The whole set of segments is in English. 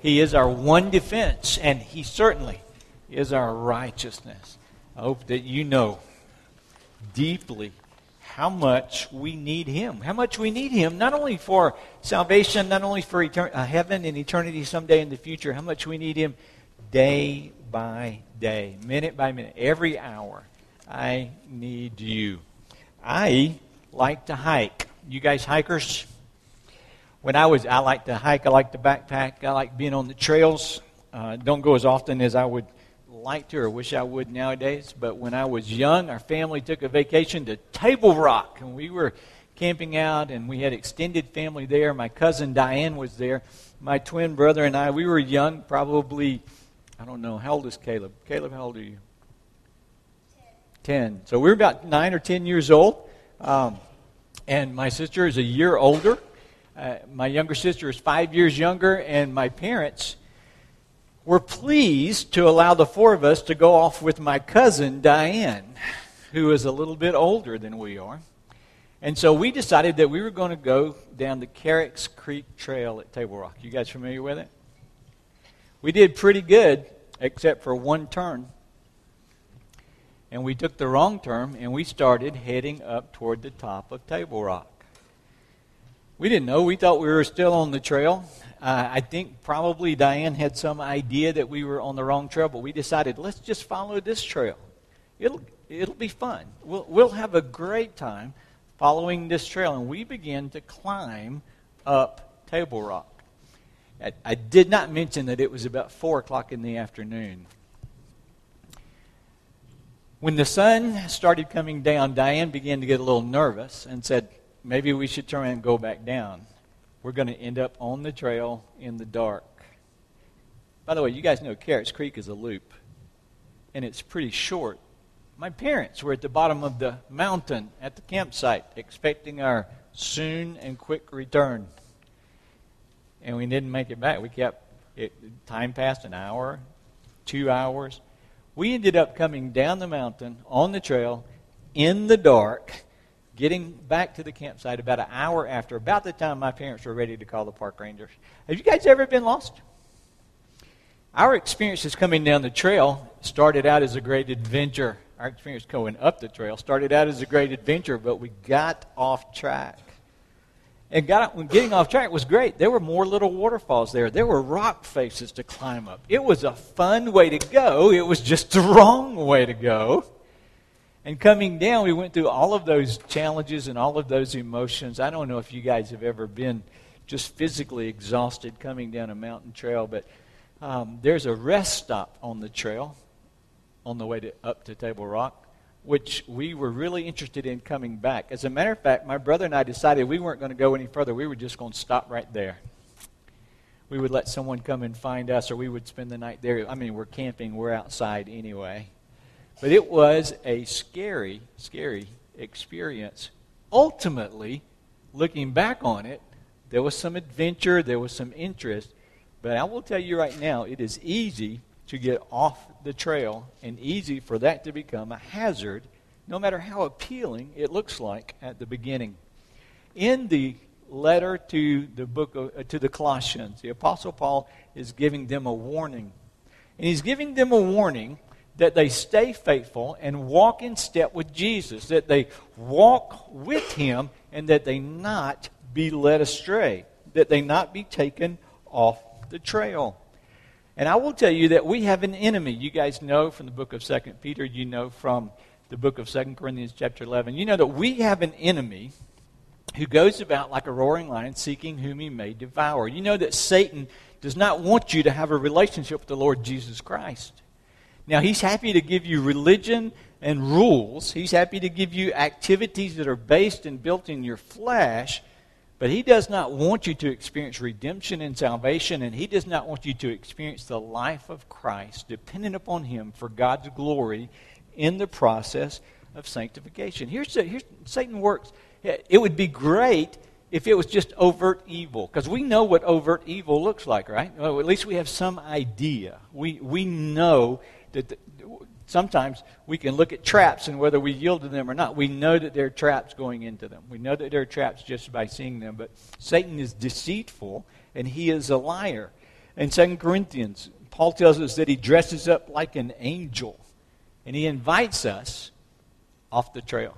He is our one defense, and He certainly is our righteousness. I hope that you know deeply how much we need Him. How much we need Him, not only for salvation, not only for etern- uh, heaven and eternity someday in the future, how much we need Him day by day, minute by minute, every hour. I need you. I like to hike. You guys hikers? When I was, I like to hike. I like to backpack. I like being on the trails. Uh, don't go as often as I would like to or wish I would nowadays. But when I was young, our family took a vacation to Table Rock, and we were camping out, and we had extended family there. My cousin Diane was there. My twin brother and I, we were young, probably, I don't know, how old is Caleb? Caleb, how old are you? Ten. So we were about nine or ten years old. Um, and my sister is a year older. Uh, my younger sister is five years younger, and my parents were pleased to allow the four of us to go off with my cousin Diane, who is a little bit older than we are. And so we decided that we were going to go down the Carricks Creek Trail at Table Rock. You guys familiar with it? We did pretty good, except for one turn. And we took the wrong turn, and we started heading up toward the top of Table Rock. We didn't know. We thought we were still on the trail. Uh, I think probably Diane had some idea that we were on the wrong trail, but we decided let's just follow this trail. It'll it'll be fun. We'll we'll have a great time following this trail, and we began to climb up Table Rock. I, I did not mention that it was about four o'clock in the afternoon. When the sun started coming down, Diane began to get a little nervous and said, maybe we should turn and go back down we're going to end up on the trail in the dark. By the way, you guys know Carricks Creek is a loop, and it's pretty short. My parents were at the bottom of the mountain at the campsite expecting our soon and quick return. And we didn't make it back. We kept it, time passed an hour, two hours. We ended up coming down the mountain on the trail in the dark getting back to the campsite about an hour after, about the time my parents were ready to call the park rangers. Have you guys ever been lost? Our experiences coming down the trail started out as a great adventure. Our experience going up the trail started out as a great adventure, but we got off track. And got when getting off track was great. There were more little waterfalls there. There were rock faces to climb up. It was a fun way to go. It was just the wrong way to go. And coming down, we went through all of those challenges and all of those emotions. I don't know if you guys have ever been just physically exhausted coming down a mountain trail, but um, there's a rest stop on the trail on the way to, up to Table Rock, which we were really interested in coming back. As a matter of fact, my brother and I decided we weren't going to go any further. We were just going to stop right there. We would let someone come and find us, or we would spend the night there. I mean, we're camping, we're outside anyway. But it was a scary, scary experience. Ultimately, looking back on it, there was some adventure, there was some interest. But I will tell you right now, it is easy to get off the trail and easy for that to become a hazard, no matter how appealing it looks like at the beginning. In the letter to the book of, uh, to the Colossians, the apostle Paul is giving them a warning. And he's giving them a warning that they stay faithful and walk in step with Jesus, that they walk with Him, and that they not be led astray, that they not be taken off the trail. And I will tell you that we have an enemy. You guys know from the book of Second Peter, you know from the book of Second Corinthians chapter 11, you know that we have an enemy who goes about like a roaring lion seeking whom he may devour. You know that Satan does not want you to have a relationship with the Lord Jesus Christ. Now, He's happy to give you religion and rules, He's happy to give you activities that are based and built in your flesh. But he does not want you to experience redemption and salvation, and he does not want you to experience the life of Christ dependent upon him for God's glory in the process of sanctification. Here's, here's Satan works. It would be great if it was just overt evil, because we know what overt evil looks like, right? Well, at least we have some idea. We, we know that the, sometimes we can look at traps and whether we yield to them or not. We know that there are traps going into them. We know that there are traps just by seeing them. But Satan is deceitful and he is a liar. In 2 Corinthians, Paul tells us that he dresses up like an angel. And he invites us off the trail.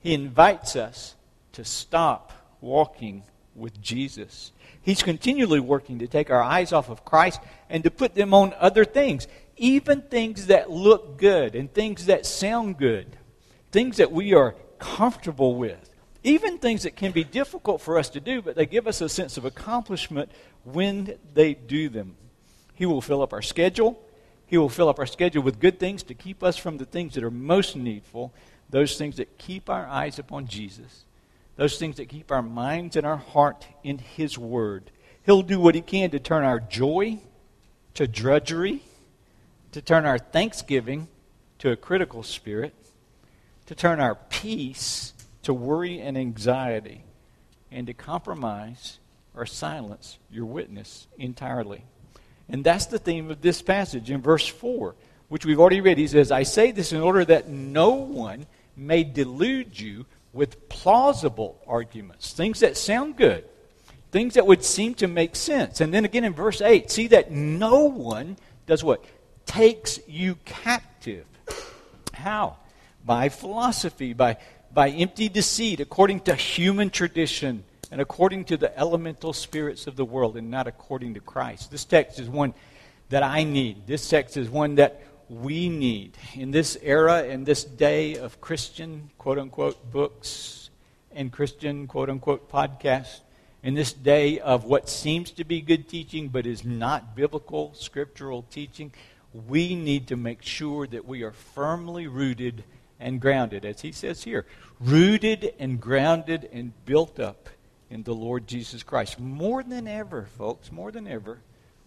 He invites us to stop walking with Jesus. He's continually working to take our eyes off of Christ and to put them on other things, even things that look good and things that sound good, things that we are comfortable with, even things that can be difficult for us to do, but they give us a sense of accomplishment when they do them. He will fill up our schedule. He will fill up our schedule with good things to keep us from the things that are most needful, those things that keep our eyes upon Jesus those things that keep our minds and our heart in His Word. He'll do what He can to turn our joy to drudgery, to turn our thanksgiving to a critical spirit, to turn our peace to worry and anxiety, and to compromise or silence your witness entirely. And that's the theme of this passage in verse 4, which we've already read. He says, I say this in order that no one may delude you with plausible arguments, things that sound good, things that would seem to make sense. And then again in verse 8, see that no one does what? Takes you captive. How? By philosophy, by, by empty deceit, according to human tradition and according to the elemental spirits of the world, and not according to Christ. This text is one that I need. This text is one that we need in this era, in this day of Christian, quote unquote, books and Christian, quote unquote, podcasts, in this day of what seems to be good teaching but is not biblical, scriptural teaching, we need to make sure that we are firmly rooted and grounded, as he says here, rooted and grounded and built up in the Lord Jesus Christ. More than ever, folks, more than ever,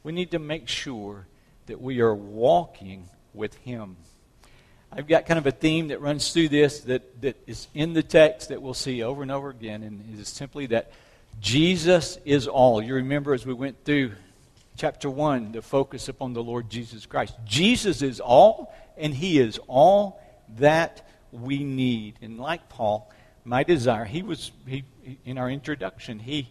we need to make sure that we are walking with Him. I've got kind of a theme that runs through this that, that is in the text that we'll see over and over again, and it is simply that Jesus is all. You remember as we went through chapter 1, the focus upon the Lord Jesus Christ. Jesus is all, and He is all that we need. And like Paul, my desire, he was, he, in our introduction, he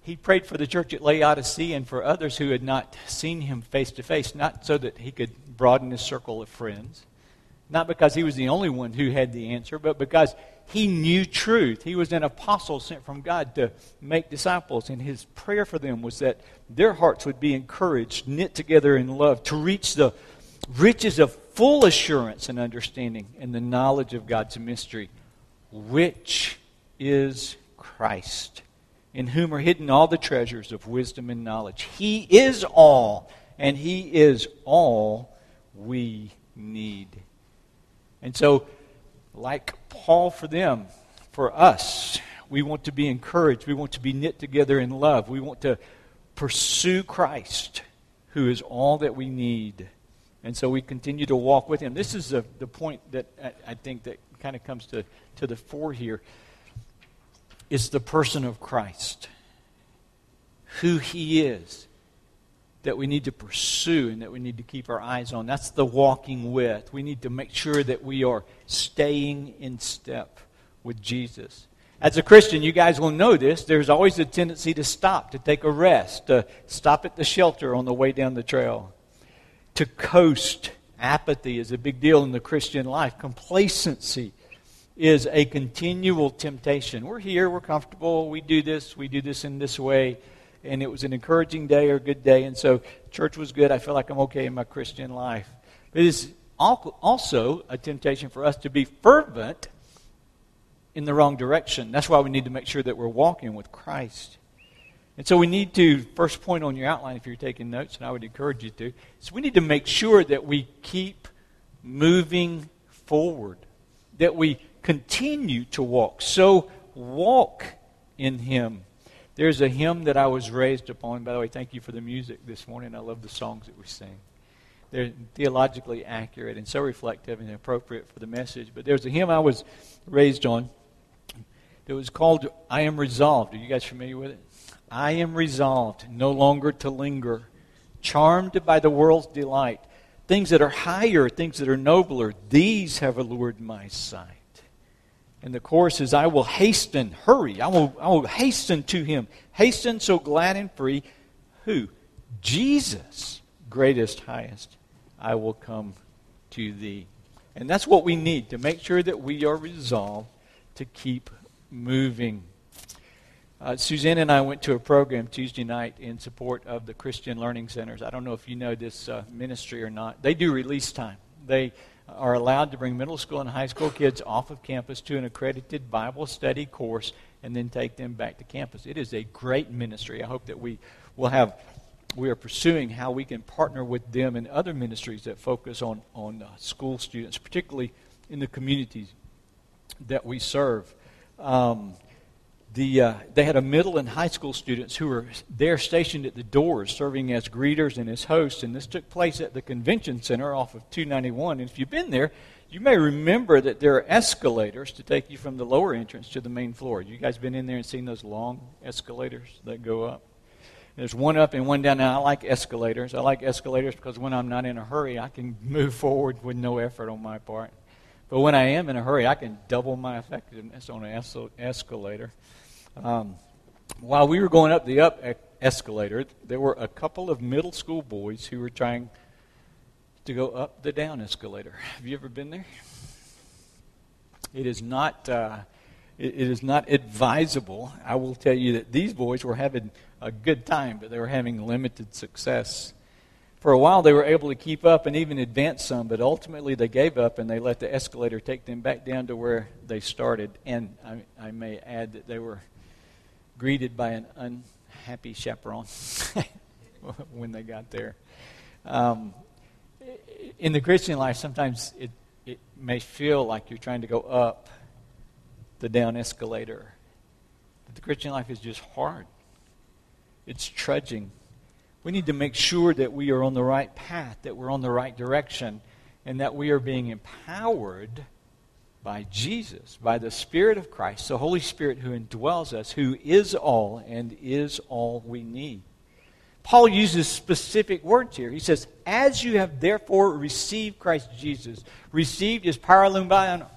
he prayed for the church at Laodicea and for others who had not seen him face to face, not so that he could broaden his circle of friends, not because he was the only one who had the answer, but because he knew truth. He was an apostle sent from God to make disciples, and his prayer for them was that their hearts would be encouraged, knit together in love, to reach the riches of full assurance and understanding in the knowledge of God's mystery, which is Christ in whom are hidden all the treasures of wisdom and knowledge. He is all, and He is all we need. And so, like Paul for them, for us, we want to be encouraged. We want to be knit together in love. We want to pursue Christ, who is all that we need. And so we continue to walk with Him. This is the, the point that I, I think that kind of comes to, to the fore here is the person of Christ, who he is, that we need to pursue and that we need to keep our eyes on. That's the walking with. We need to make sure that we are staying in step with Jesus. As a Christian, you guys will know this. There's always a tendency to stop, to take a rest, to stop at the shelter on the way down the trail, to coast. Apathy is a big deal in the Christian life. Complacency is a continual temptation. We're here, we're comfortable, we do this, we do this in this way, and it was an encouraging day or a good day, and so church was good. I feel like I'm okay in my Christian life. But it is also a temptation for us to be fervent in the wrong direction. That's why we need to make sure that we're walking with Christ. And so we need to, first point on your outline, if you're taking notes, and I would encourage you to, is we need to make sure that we keep moving forward, that we continue to walk. So walk in Him. There's a hymn that I was raised upon. By the way, thank you for the music this morning. I love the songs that we sing. They're theologically accurate and so reflective and appropriate for the message. But there's a hymn I was raised on that was called I Am Resolved. Are you guys familiar with it? I am resolved no longer to linger, charmed by the world's delight. Things that are higher, things that are nobler, these have allured my sight. And the chorus is, I will hasten, hurry, I will, I will hasten to him. Hasten so glad and free. Who? Jesus, greatest, highest, I will come to thee. And that's what we need to make sure that we are resolved to keep moving. Uh, Suzanne and I went to a program Tuesday night in support of the Christian Learning Centers. I don't know if you know this uh, ministry or not. They do release time. They are allowed to bring middle school and high school kids off of campus to an accredited Bible study course and then take them back to campus. It is a great ministry. I hope that we will have we are pursuing how we can partner with them and other ministries that focus on, on uh, school students, particularly in the communities that we serve. Um, the, uh, they had a middle and high school students who were there stationed at the doors serving as greeters and as hosts, and this took place at the convention center off of 291. And if you've been there, you may remember that there are escalators to take you from the lower entrance to the main floor. You guys been in there and seen those long escalators that go up? There's one up and one down. Now, I like escalators. I like escalators because when I'm not in a hurry, I can move forward with no effort on my part. But when I am in a hurry, I can double my effectiveness on an escalator. Um, while we were going up the up escalator, there were a couple of middle school boys who were trying to go up the down escalator. Have you ever been there? It is not. Uh, it is not advisable. I will tell you that these boys were having a good time, but they were having limited success. For a while, they were able to keep up and even advance some, but ultimately they gave up and they let the escalator take them back down to where they started. And I, I may add that they were greeted by an unhappy chaperone when they got there. Um, in the Christian life, sometimes it, it may feel like you're trying to go up the down escalator. But the Christian life is just hard it's trudging. We need to make sure that we are on the right path, that we're on the right direction, and that we are being empowered by Jesus, by the Spirit of Christ, the Holy Spirit who indwells us, who is all and is all we need. Paul uses specific words here. He says, As you have therefore received Christ Jesus, received is paralambano,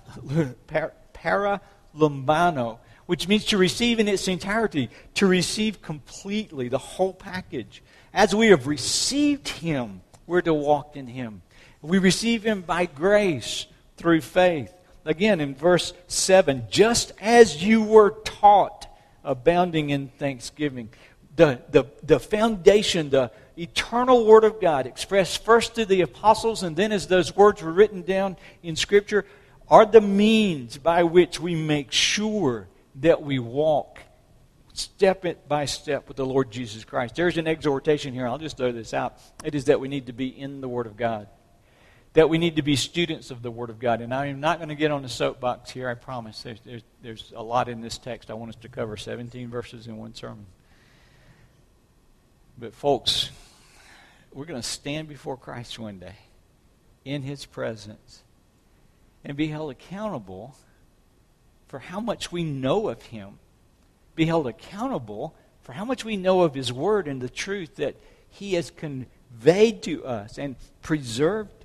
which means to receive in its entirety, to receive completely, the whole package. As we have received Him, we're to walk in Him. We receive Him by grace through faith. Again, in verse 7, just as you were taught, abounding in thanksgiving. The, the, the foundation, the eternal Word of God, expressed first to the apostles and then as those words were written down in Scripture, are the means by which we make sure that we walk step by step with the Lord Jesus Christ. There's an exhortation here. I'll just throw this out. It is that we need to be in the Word of God, that we need to be students of the Word of God. And I am not going to get on the soapbox here, I promise. There's, there's, there's a lot in this text I want us to cover 17 verses in one sermon. But, folks, we're going to stand before Christ one day in His presence and be held accountable for how much we know of Him, be held accountable for how much we know of His Word and the truth that He has conveyed to us and preserved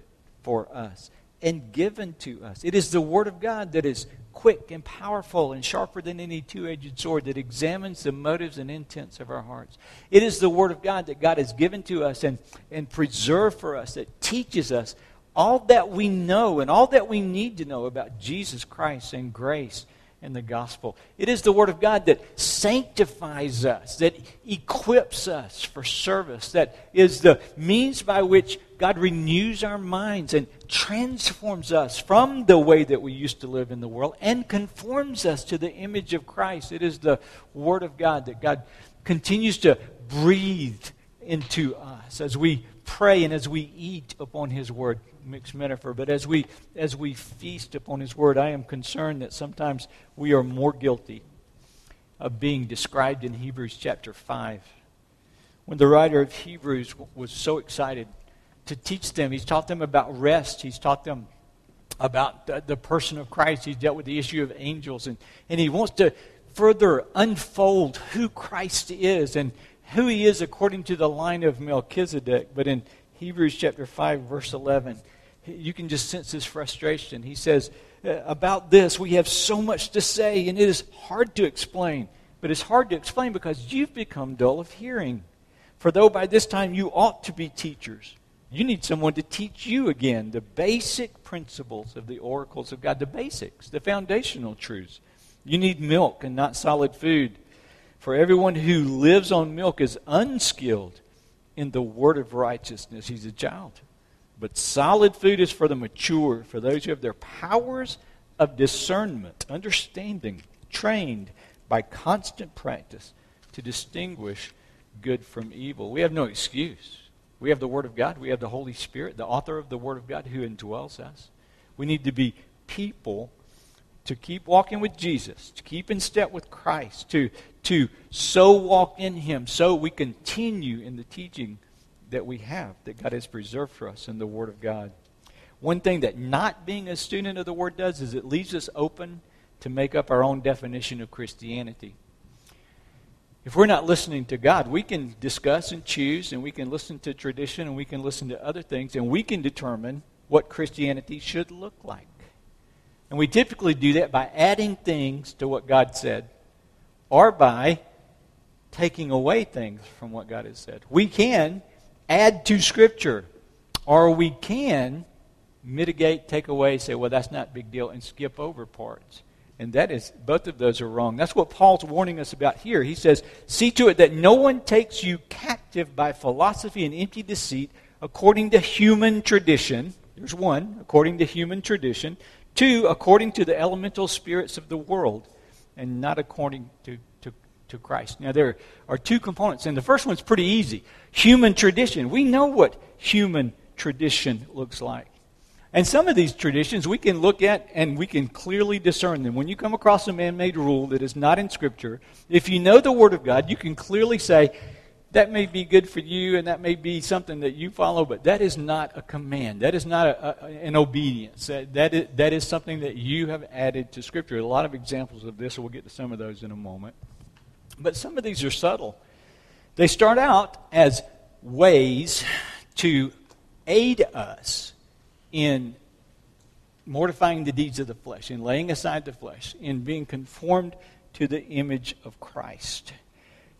for us and given to us. It is the Word of God that is quick and powerful and sharper than any two edged sword that examines the motives and intents of our hearts. It is the Word of God that God has given to us and, and preserved for us that teaches us all that we know and all that we need to know about Jesus Christ and grace and the gospel. It is the Word of God that sanctifies us, that equips us for service, that is the means by which God renews our minds and transforms us from the way that we used to live in the world and conforms us to the image of Christ. It is the Word of God that God continues to breathe into us as we pray and as we eat upon His Word mixed metaphor, but as we as we feast upon His Word, I am concerned that sometimes we are more guilty of being described in Hebrews chapter five. When the writer of Hebrews was so excited to teach them, he's taught them about rest. He's taught them about the, the person of Christ. He's dealt with the issue of angels, and, and he wants to further unfold who Christ is and who he is according to the line of Melchizedek. But in Hebrews chapter 5, verse 11, you can just sense his frustration. He says, uh, About this, we have so much to say, and it is hard to explain. But it's hard to explain because you've become dull of hearing. For though by this time you ought to be teachers, you need someone to teach you again the basic principles of the oracles of God, the basics, the foundational truths. You need milk and not solid food. For everyone who lives on milk is unskilled in the word of righteousness. He's a child. But solid food is for the mature, for those who have their powers of discernment, understanding, trained by constant practice to distinguish good from evil. We have no excuse. We have the Word of God. We have the Holy Spirit, the author of the Word of God, who indwells us. We need to be people to keep walking with Jesus, to keep in step with Christ, to, to so walk in Him, so we continue in the teaching that we have, that God has preserved for us in the Word of God. One thing that not being a student of the Word does is it leaves us open to make up our own definition of Christianity. If we're not listening to God, we can discuss and choose, and we can listen to tradition, and we can listen to other things, and we can determine what Christianity should look like. And we typically do that by adding things to what God said or by taking away things from what God has said. We can add to Scripture, or we can mitigate, take away, say, well, that's not a big deal, and skip over parts. And that is, both of those are wrong. That's what Paul's warning us about here. He says, See to it that no one takes you captive by philosophy and empty deceit according to human tradition. There's one, according to human tradition. Two, according to the elemental spirits of the world, and not according to, to, to Christ. Now, there are two components, and the first one's pretty easy human tradition. We know what human tradition looks like. And some of these traditions we can look at and we can clearly discern them. When you come across a man made rule that is not in Scripture, if you know the Word of God, you can clearly say, that may be good for you and that may be something that you follow, but that is not a command. That is not a, a, an obedience. That, that, is, that is something that you have added to Scripture. A lot of examples of this, we'll get to some of those in a moment. But some of these are subtle. They start out as ways to aid us in mortifying the deeds of the flesh, in laying aside the flesh, in being conformed to the image of Christ.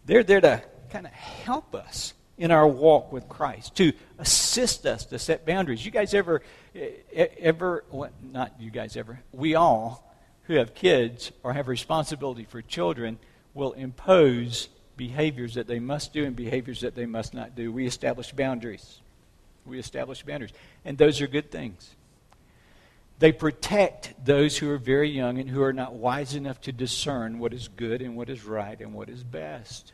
They're there to kind of help us in our walk with Christ, to assist us to set boundaries. You guys ever, ever, not you guys ever, we all who have kids or have responsibility for children will impose behaviors that they must do and behaviors that they must not do. We establish boundaries. We establish boundaries. And those are good things. They protect those who are very young and who are not wise enough to discern what is good and what is right and what is best.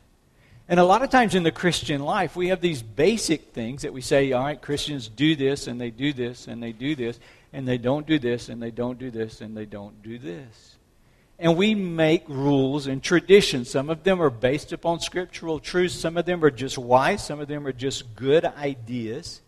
And a lot of times in the Christian life, we have these basic things that we say, all right, Christians do this and they do this and they do this, and they don't do this and they don't do this and they don't do this. And we make rules and traditions. Some of them are based upon scriptural truths, some of them are just wise, some of them are just good ideas.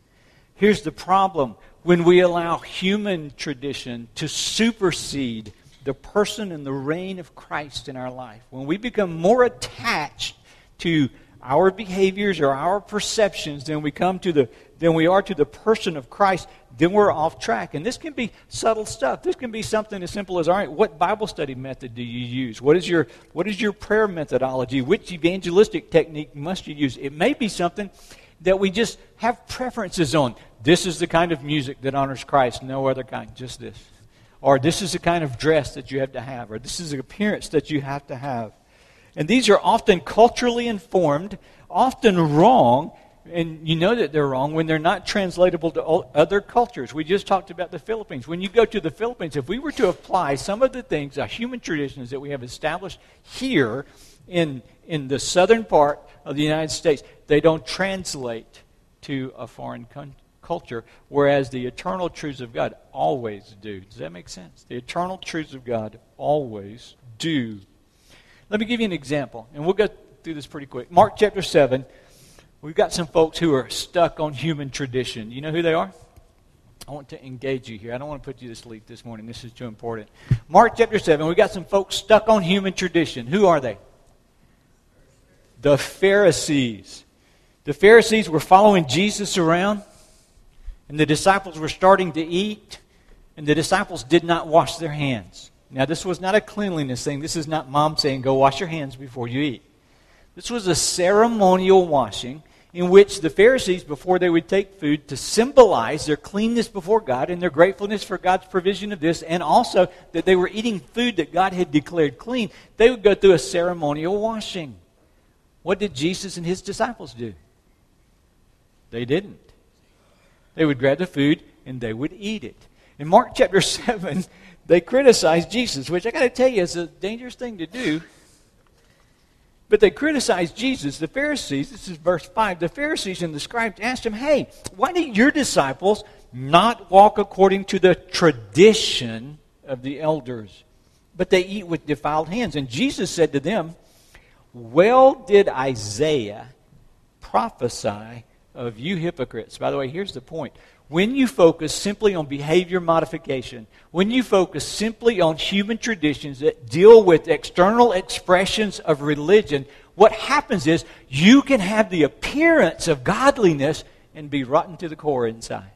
Here's the problem when we allow human tradition to supersede the person and the reign of Christ in our life, when we become more attached to our behaviors or our perceptions than we come to the than we are to the person of Christ, then we're off track. And this can be subtle stuff. This can be something as simple as, all right, what Bible study method do you use? What is your what is your prayer methodology? Which evangelistic technique must you use? It may be something that we just have preferences on. This is the kind of music that honors Christ, no other kind, just this. Or this is the kind of dress that you have to have, or this is the appearance that you have to have. And these are often culturally informed, often wrong, and you know that they're wrong when they're not translatable to other cultures. We just talked about the Philippines. When you go to the Philippines, if we were to apply some of the things, the human traditions that we have established here in, in the southern part of the United States, they don't translate to a foreign culture, whereas the eternal truths of God always do. Does that make sense? The eternal truths of God always do. Let me give you an example, and we'll go through this pretty quick. Mark chapter 7, we've got some folks who are stuck on human tradition. You know who they are? I want to engage you here. I don't want to put you to sleep this morning. This is too important. Mark chapter 7, we've got some folks stuck on human tradition. Who are they? The Pharisees. The Pharisees were following Jesus around, and the disciples were starting to eat, and the disciples did not wash their hands. Now, this was not a cleanliness thing. This is not mom saying, go wash your hands before you eat. This was a ceremonial washing. in which the Pharisees, before they would take food, to symbolize their cleanness before God and their gratefulness for God's provision of this, and also that they were eating food that God had declared clean, they would go through a ceremonial washing. What did Jesus and his disciples do? They didn't. They would grab the food and they would eat it. In Mark chapter 7, they criticized Jesus, which I got to tell you is a dangerous thing to do but they criticized Jesus. The Pharisees, this is verse 5, the Pharisees and the scribes asked him, Hey, why do your disciples not walk according to the tradition of the elders, but they eat with defiled hands? And Jesus said to them, Well did Isaiah prophesy of you hypocrites. By the way, here's the point when you focus simply on behavior modification, when you focus simply on human traditions that deal with external expressions of religion, what happens is you can have the appearance of godliness and be rotten to the core inside.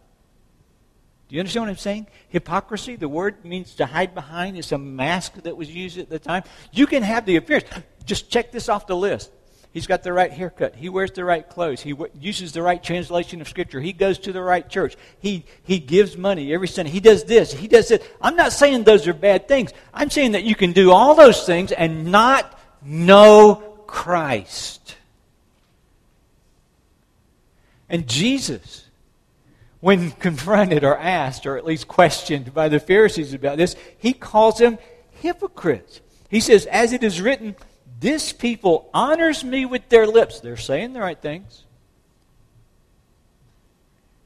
Do you understand what I'm saying? Hypocrisy, the word means to hide behind. It's a mask that was used at the time. You can have the appearance. Just check this off the list. He's got the right haircut. He wears the right clothes. He w- uses the right translation of Scripture. He goes to the right church. He, he gives money every Sunday. He does this. He does it. I'm not saying those are bad things. I'm saying that you can do all those things and not know Christ. And Jesus, when confronted or asked or at least questioned by the Pharisees about this, he calls them hypocrites. He says, As it is written, this people honors me with their lips. They're saying the right things.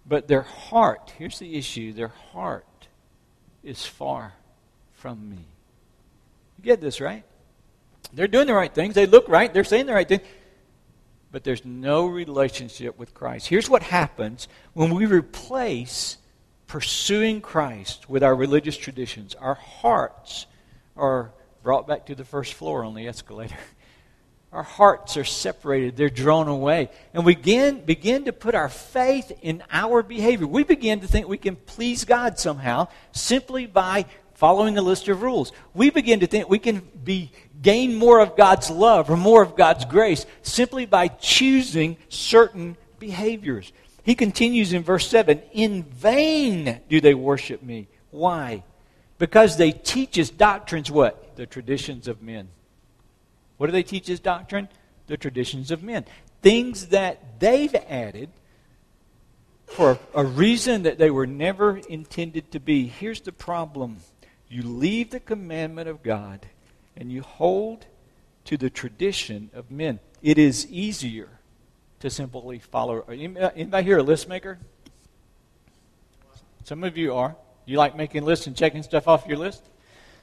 But their heart, here's the issue their heart is far from me. You get this, right? They're doing the right things. They look right. They're saying the right thing. But there's no relationship with Christ. Here's what happens when we replace pursuing Christ with our religious traditions. Our hearts are brought back to the first floor on the escalator. Our hearts are separated, they're drawn away. And we begin, begin to put our faith in our behavior. We begin to think we can please God somehow simply by following a list of rules. We begin to think we can be gain more of God's love or more of God's grace simply by choosing certain behaviors. He continues in verse 7 In vain do they worship me. Why? Because they teach as doctrines what? the traditions of men. What do they teach as doctrine? The traditions of men. Things that they've added for a reason that they were never intended to be. Here's the problem you leave the commandment of God and you hold to the tradition of men. It is easier to simply follow. Anybody here a list maker? Some of you are. You like making lists and checking stuff off your list?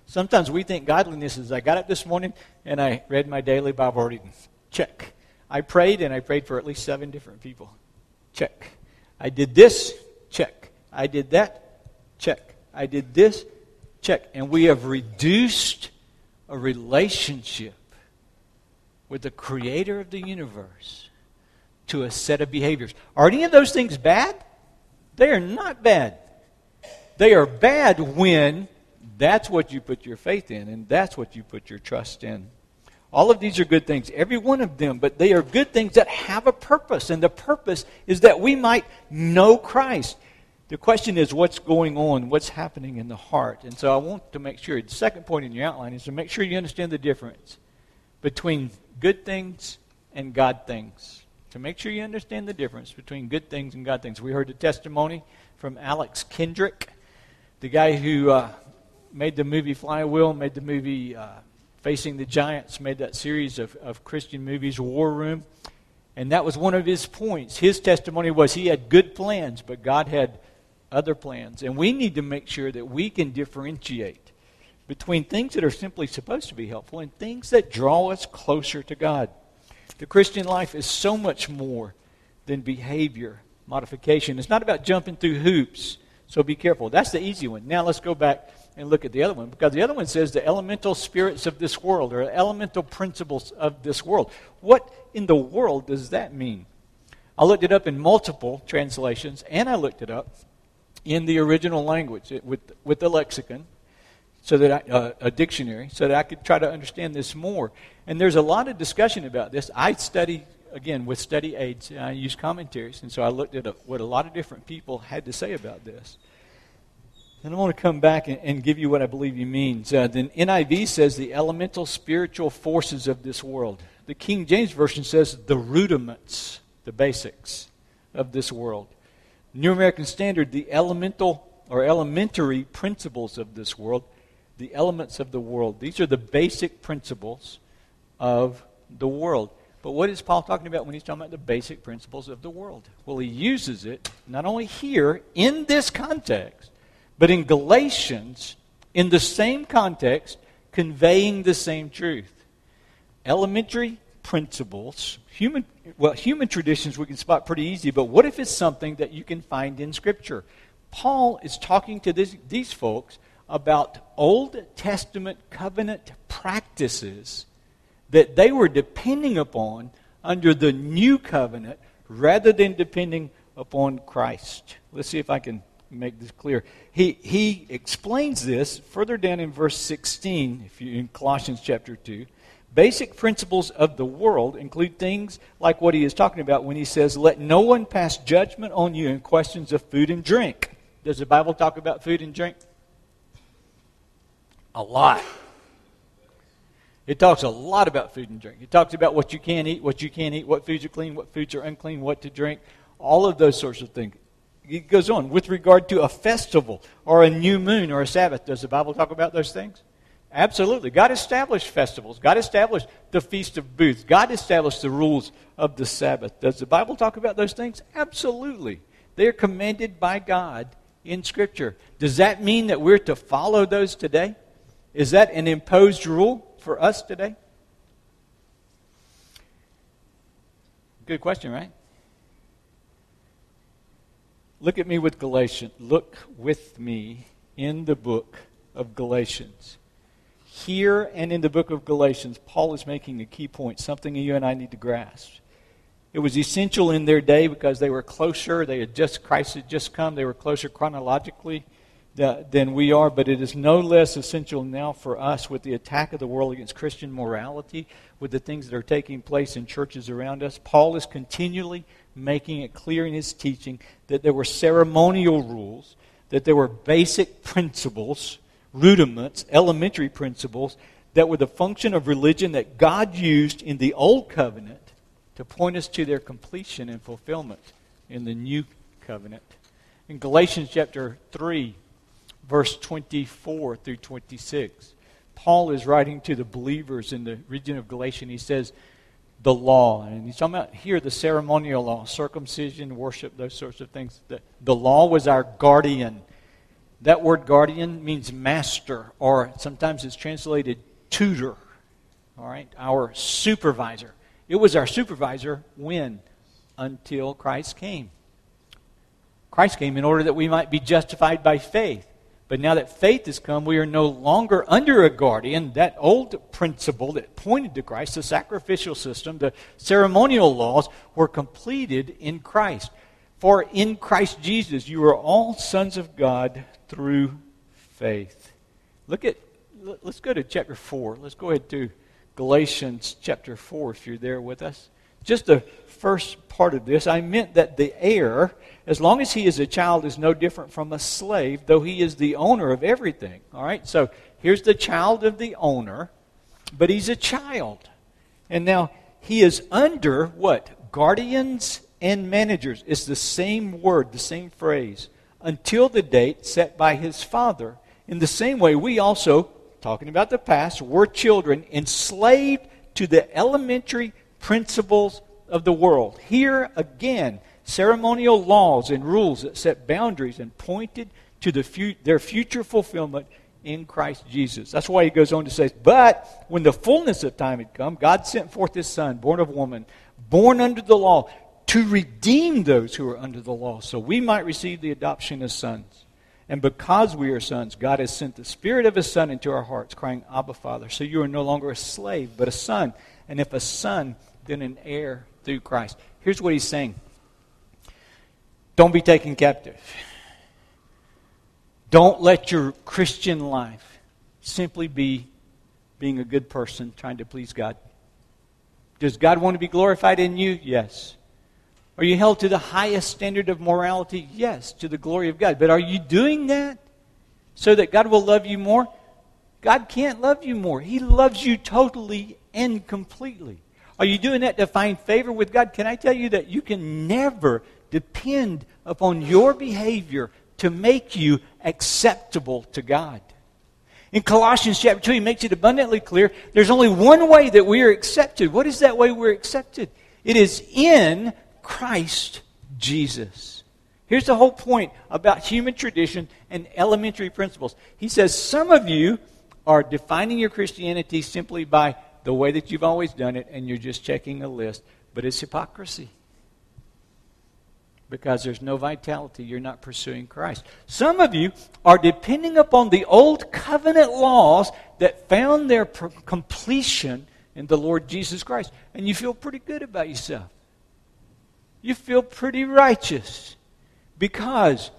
Sometimes we think godliness is I got up this morning and I read my daily Bible reading. Check. I prayed and I prayed for at least seven different people. Check. I did this. Check. I did that. Check. I did this. Check. And we have reduced a relationship with the creator of the universe to a set of behaviors. Are any of those things bad? They are not bad. They are bad when that's what you put your faith in, and that's what you put your trust in. All of these are good things, every one of them, but they are good things that have a purpose, and the purpose is that we might know Christ. The question is what's going on, what's happening in the heart. And so I want to make sure, the second point in your outline is to make sure you understand the difference between good things and God things. To make sure you understand the difference between good things and God things. We heard a testimony from Alex Kendrick, the guy who uh, made the movie Flywheel, made the movie uh, Facing the Giants, made that series of, of Christian movies, War Room. And that was one of his points. His testimony was he had good plans, but God had other plans. And we need to make sure that we can differentiate between things that are simply supposed to be helpful and things that draw us closer to God. The Christian life is so much more than behavior modification. It's not about jumping through hoops, so be careful. That's the easy one. Now let's go back and look at the other one because the other one says the elemental spirits of this world or elemental principles of this world. What in the world does that mean? I looked it up in multiple translations and I looked it up in the original language with, with the lexicon, so that I, uh, a dictionary, so that I could try to understand this more. And there's a lot of discussion about this. I study again, with study aids, I use commentaries, and so I looked at a, what a lot of different people had to say about this. And I want to come back and, and give you what I believe he means. Uh, the NIV says the elemental spiritual forces of this world. The King James Version says the rudiments, the basics of this world. New American Standard, the elemental or elementary principles of this world, the elements of the world. These are the basic principles of the world. But what is Paul talking about when he's talking about the basic principles of the world? Well, he uses it not only here in this context, but in Galatians in the same context, conveying the same truth. Elementary principles, human well, human traditions we can spot pretty easy, but what if it's something that you can find in Scripture? Paul is talking to this, these folks about Old Testament covenant practices that they were depending upon under the new covenant rather than depending upon Christ. Let's see if I can make this clear. He, he explains this further down in verse 16, if you in Colossians chapter 2. Basic principles of the world include things like what he is talking about when he says, Let no one pass judgment on you in questions of food and drink. Does the Bible talk about food and drink? A lot. It talks a lot about food and drink. It talks about what you can eat, what you can't eat, what foods are clean, what foods are unclean, what to drink, all of those sorts of things. It goes on. With regard to a festival or a new moon or a Sabbath, does the Bible talk about those things? Absolutely. God established festivals. God established the Feast of Booths. God established the rules of the Sabbath. Does the Bible talk about those things? Absolutely. They are commanded by God in Scripture. Does that mean that we're to follow those today? Is that an imposed rule? For us today? Good question, right? Look at me with Galatians. Look with me in the book of Galatians. Here and in the book of Galatians, Paul is making a key point, something you and I need to grasp. It was essential in their day because they were closer. They had just Christ had just come. They were closer chronologically Uh, than we are, but it is no less essential now for us with the attack of the world against Christian morality, with the things that are taking place in churches around us. Paul is continually making it clear in his teaching that there were ceremonial rules, that there were basic principles, rudiments, elementary principles that were the function of religion that God used in the Old Covenant to point us to their completion and fulfillment in the New Covenant. In Galatians chapter 3, verse 24 through 26. Paul is writing to the believers in the region of Galatia, he says, the law. And he's talking about here the ceremonial law, circumcision, worship, those sorts of things. The, the law was our guardian. That word guardian means master, or sometimes it's translated tutor. All right, our supervisor. It was our supervisor when? Until Christ came. Christ came in order that we might be justified by faith. But now that faith has come, we are no longer under a guardian. That old principle that pointed to Christ, the sacrificial system, the ceremonial laws, were completed in Christ. For in Christ Jesus, you are all sons of God through faith. Look at, let's go to chapter 4. Let's go ahead to Galatians chapter 4 if you're there with us. Just the first part of this, I meant that the heir as long as he is a child, is no different from a slave, though he is the owner of everything. All right? So here's the child of the owner, but he's a child. And now he is under what? Guardians and managers. It's the same word, the same phrase, until the date set by his father. In the same way, we also, talking about the past, were children enslaved to the elementary principles of the world. Here again, ceremonial laws and rules that set boundaries and pointed to the fu- their future fulfillment in Christ Jesus. That's why he goes on to say, But when the fullness of time had come, God sent forth his Son, born of woman, born under the law, to redeem those who are under the law, so we might receive the adoption as sons. And because we are sons, God has sent the Spirit of His Son into our hearts, crying, Abba, Father. So you are no longer a slave, but a son. And if a son, then an heir through Christ. Here's what He's saying don't be taken captive. Don't let your Christian life simply be being a good person trying to please God. Does God want to be glorified in you? Yes. Are you held to the highest standard of morality? Yes, to the glory of God. But are you doing that so that God will love you more? God can't love you more. He loves you totally and completely. Are you doing that to find favor with God? Can I tell you that you can never depend upon your behavior to make you acceptable to God? In Colossians chapter 2, he makes it abundantly clear there's only one way that we are accepted. What is that way we're accepted? It is in Christ Jesus. Here's the whole point about human tradition and elementary principles. He says some of you are defining your Christianity simply by the way that you've always done it and you're just checking a list, but it's hypocrisy because there's no vitality. You're not pursuing Christ. Some of you are depending upon the old covenant laws that found their completion in the Lord Jesus Christ. And you feel pretty good about yourself. You feel pretty righteous because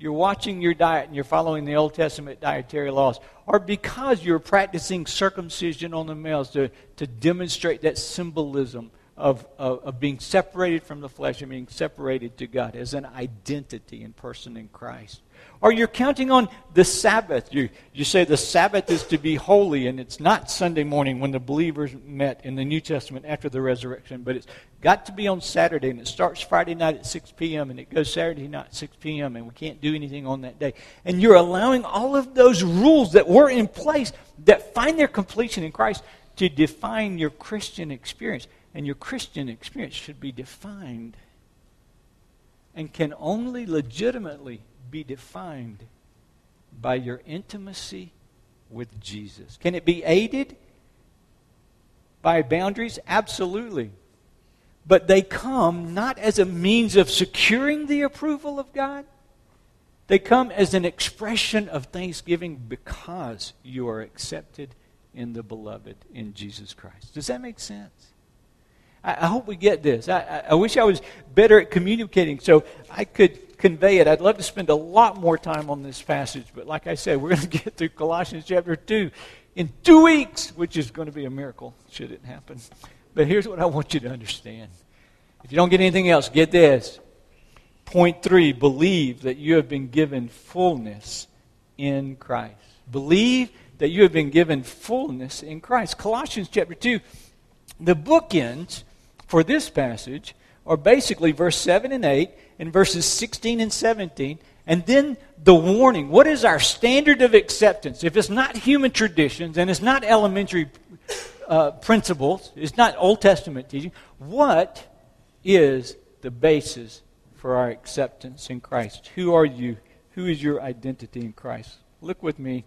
you're watching your diet and you're following the Old Testament dietary laws, or because you're practicing circumcision on the males to, to demonstrate that symbolism of, of, of, being separated from the flesh and being separated to God as an identity and person in Christ. Or you're counting on the Sabbath. You, you say the Sabbath is to be holy, and it's not Sunday morning when the believers met in the New Testament after the resurrection, but it's got to be on Saturday, and it starts Friday night at 6 p.m., and it goes Saturday night at 6 p.m., and we can't do anything on that day. And you're allowing all of those rules that were in place that find their completion in Christ to define your Christian experience. And your Christian experience should be defined and can only legitimately be defined by your intimacy with Jesus. Can it be aided by boundaries? Absolutely. But they come not as a means of securing the approval of God. They come as an expression of thanksgiving because you are accepted in the beloved in Jesus Christ. Does that make sense? I, I hope we get this. I, I, I wish I was better at communicating so I could convey it. I'd love to spend a lot more time on this passage, but like I said, we're going to get through Colossians chapter 2 in two weeks, which is going to be a miracle should it happen. But here's what I want you to understand. If you don't get anything else, get this. Point three believe that you have been given fullness in Christ. Believe that you have been given fullness in Christ. Colossians chapter 2, the bookends for this passage are basically verse 7 and 8 and verses 16 and 17. And then the warning. What is our standard of acceptance? If it's not human traditions and it's not elementary uh, principles, it's not Old Testament teaching, what is the basis for our acceptance in Christ? Who are you? Who is your identity in Christ? Look with me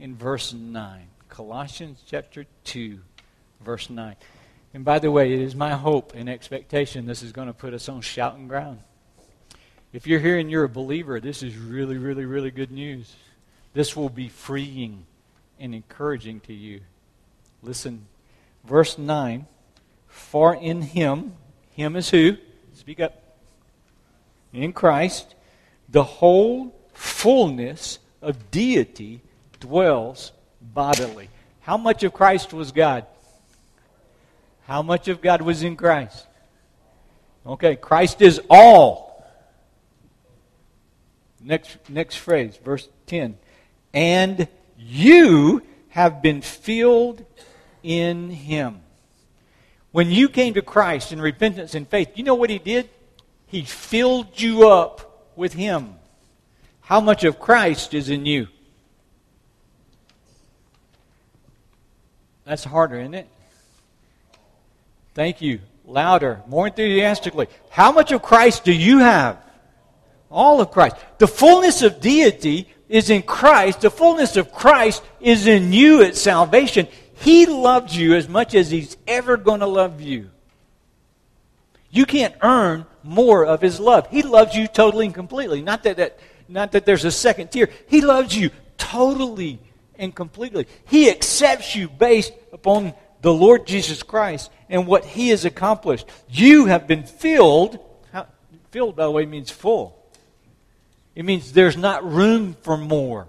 in verse 9. Colossians chapter 2, verse 9. And by the way, it is my hope and expectation this is going to put us on shouting ground. If you're here and you're a believer, this is really, really, really good news. This will be freeing and encouraging to you. Listen, verse 9 For in him, him is who? Speak up. In Christ, the whole fullness of deity dwells bodily. How much of Christ was God? How much of God was in Christ? Okay, Christ is all. Next, next phrase, verse 10. And you have been filled in him. When you came to Christ in repentance and faith, you know what he did? He filled you up with him. How much of Christ is in you? That's harder, isn't it? Thank you. Louder, more enthusiastically. How much of Christ do you have? All of Christ. The fullness of deity is in Christ. The fullness of Christ is in you at salvation. He loved you as much as He's ever going to love you. You can't earn more of His love. He loves you totally and completely. Not that, that, not that there's a second tier. He loves you totally and completely. He accepts you based upon the Lord Jesus Christ and what he has accomplished. You have been filled. Filled, by the way, means full. It means there's not room for more.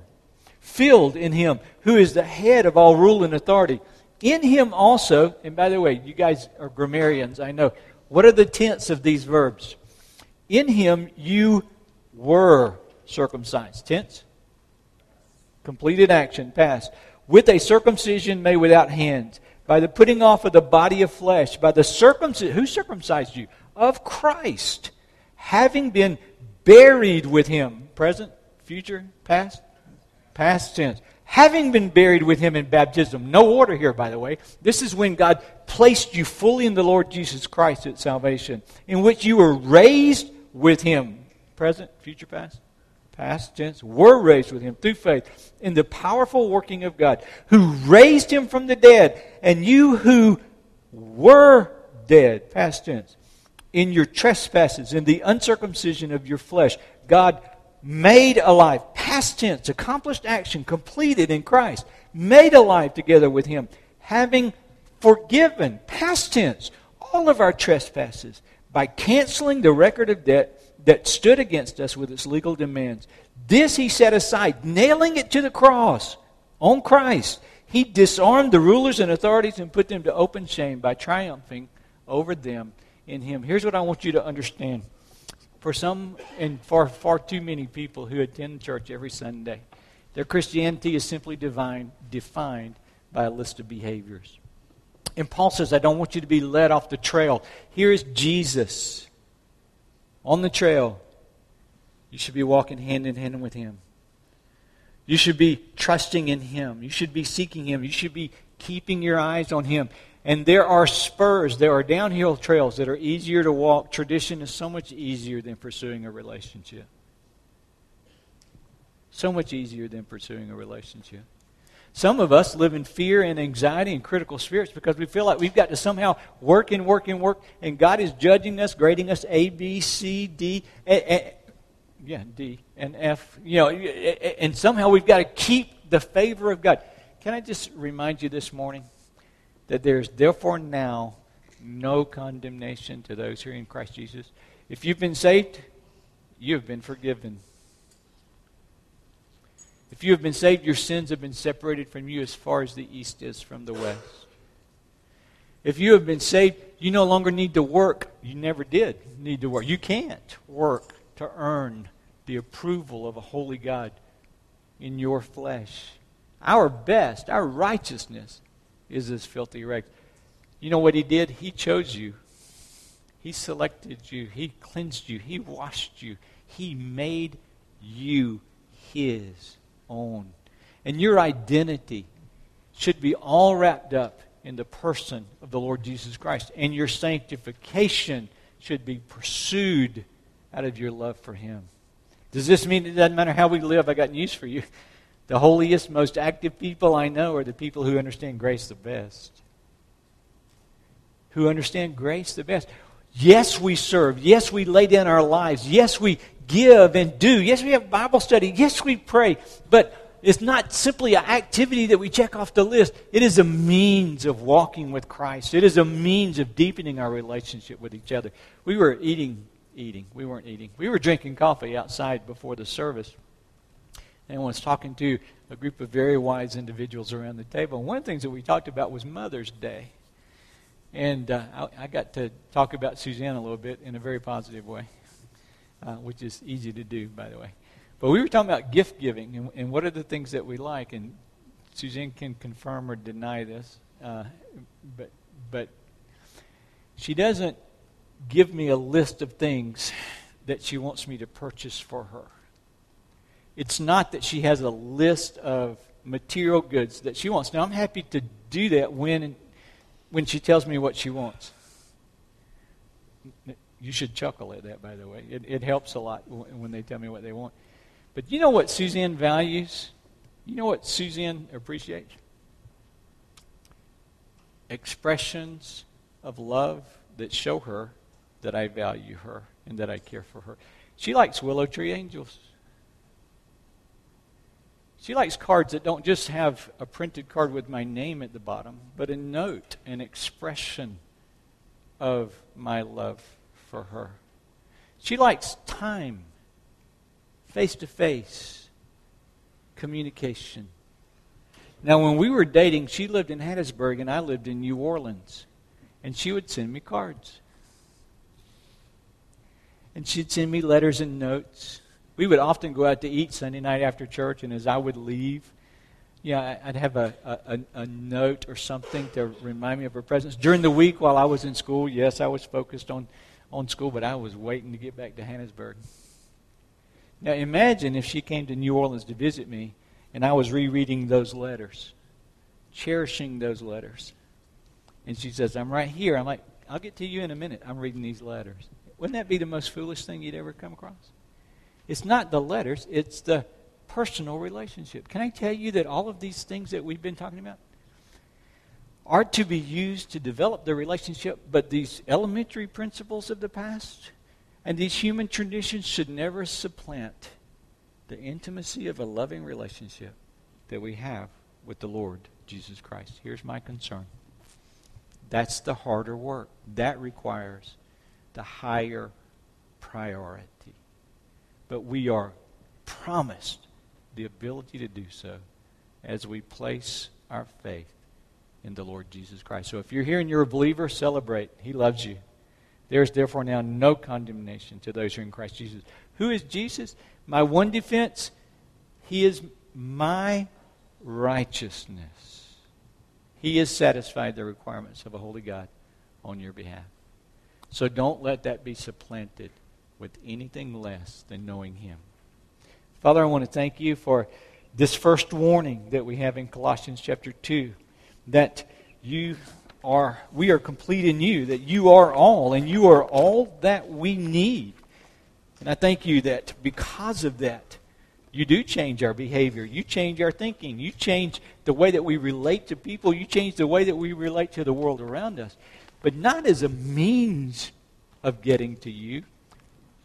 Filled in him, who is the head of all rule and authority. In him also, and by the way, you guys are grammarians, I know. What are the tense of these verbs? In him you were circumcised. Tense? Completed action, past. With a circumcision made without hands, by the putting off of the body of flesh, by the circumcision. Who circumcised you? Of Christ. Having been buried with him. Present, future, past? Past tense having been buried with him in baptism. No order here, by the way. This is when God placed you fully in the Lord Jesus Christ at salvation, in which you were raised with him. Present, future, past? Past tense. Were raised with him through faith in the powerful working of God, who raised him from the dead, and you who were dead, past tense, in your trespasses, in the uncircumcision of your flesh, God made alive, past tense, accomplished action, completed in Christ, made alive together with Him, having forgiven, past tense, all of our trespasses by canceling the record of debt that stood against us with its legal demands. This He set aside, nailing it to the cross on Christ. He disarmed the rulers and authorities and put them to open shame by triumphing over them in Him. Here's what I want you to understand for some and for far too many people who attend church every Sunday, their Christianity is simply divine, defined by a list of behaviors. And Paul says, I don't want you to be led off the trail. Here is Jesus on the trail. You should be walking hand in hand with him. You should be trusting in him. You should be seeking him. You should be keeping your eyes on him. And there are spurs, there are downhill trails that are easier to walk. Tradition is so much easier than pursuing a relationship. So much easier than pursuing a relationship. Some of us live in fear and anxiety and critical spirits because we feel like we've got to somehow work and work and work, and God is judging us, grading us A, B, C, D, a, a, yeah, D and F. You know, and somehow we've got to keep the favor of God. Can I just remind you this morning? That there's therefore now no condemnation to those who are in Christ Jesus. If you've been saved, you have been forgiven. If you have been saved, your sins have been separated from you as far as the east is from the west. If you have been saved, you no longer need to work. You never did need to work. You can't work to earn the approval of a holy God in your flesh. Our best, our righteousness, is this filthy rag. You know what he did? He chose you. He selected you. He cleansed you. He washed you. He made you his own. And your identity should be all wrapped up in the person of the Lord Jesus Christ. And your sanctification should be pursued out of your love for him. Does this mean it doesn't matter how we live? I got news for you. The holiest, most active people I know are the people who understand grace the best. Who understand grace the best. Yes, we serve. Yes, we lay down our lives. Yes, we give and do. Yes, we have Bible study. Yes, we pray. But it's not simply an activity that we check off the list. It is a means of walking with Christ. It is a means of deepening our relationship with each other. We were eating, eating. We weren't eating. We were drinking coffee outside before the service and was talking to a group of very wise individuals around the table. And one of the things that we talked about was Mother's Day. And uh, I, I, got to talk about Suzanne a little bit in a very positive way, uh, which is easy to do, by the way. But we were talking about gift giving and, and what are the things that we like. And Suzanne can confirm or deny this, uh, but but she doesn't give me a list of things that she wants me to purchase for her. It's not that she has a list of material goods that she wants. Now, I'm happy to do that when, when she tells me what she wants. You should chuckle at that, by the way. It, it helps a lot when they tell me what they want. But you know what Suzanne values? You know what Suzanne appreciates? Expressions of love that show her that I value her and that I care for her. She likes willow tree angels. She likes cards that don't just have a printed card with my name at the bottom, but a note, an expression of my love for her. She likes time, face to face communication. Now, when we were dating, she lived in Hattiesburg and I lived in New Orleans. And she would send me cards. And she'd send me letters and notes. We would often go out to eat Sunday night after church, and as I would leave, yeah, I'd have a, a, a, note or something to remind me of her presence. During the week while I was in school, yes, I was focused on, on school, but I was waiting to get back to Hattiesburg. Now imagine if she came to New Orleans to visit me and I was rereading those letters, cherishing those letters. And she says, I'm right here. I'm like, I'll get to you in a minute. I'm reading these letters. Wouldn't that be the most foolish thing you'd ever come across? It's not the letters, it's the personal relationship. Can I tell you that all of these things that we've been talking about are to be used to develop the relationship, but these elementary principles of the past and these human traditions should never supplant the intimacy of a loving relationship that we have with the Lord Jesus Christ. Here's my concern. That's the harder work. That requires the higher priority. But we are promised the ability to do so as we place our faith in the Lord Jesus Christ. So if you're here and you're a believer, celebrate. He loves you. There is therefore now no condemnation to those who are in Christ Jesus. Who is Jesus? My one defense, He is my righteousness. He has satisfied the requirements of a holy God on your behalf. So don't let that be supplanted with anything less than knowing Him. Father, I want to thank you for this first warning that we have in Colossians chapter 2 that you are we are complete in you that you are all and you are all that we need. And i thank you that because of that you do change our behavior. You change our thinking. You change the way that we relate to people. You change the way that we relate to the world around us. But not as a means of getting to you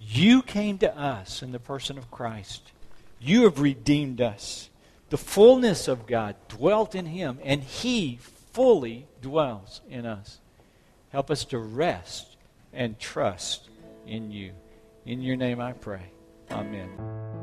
you came to us in the person of christ you have redeemed us. The fullness of God dwelt in him, and he fully dwells in us. Help us to rest and trust in you. In your name I pray. Amen.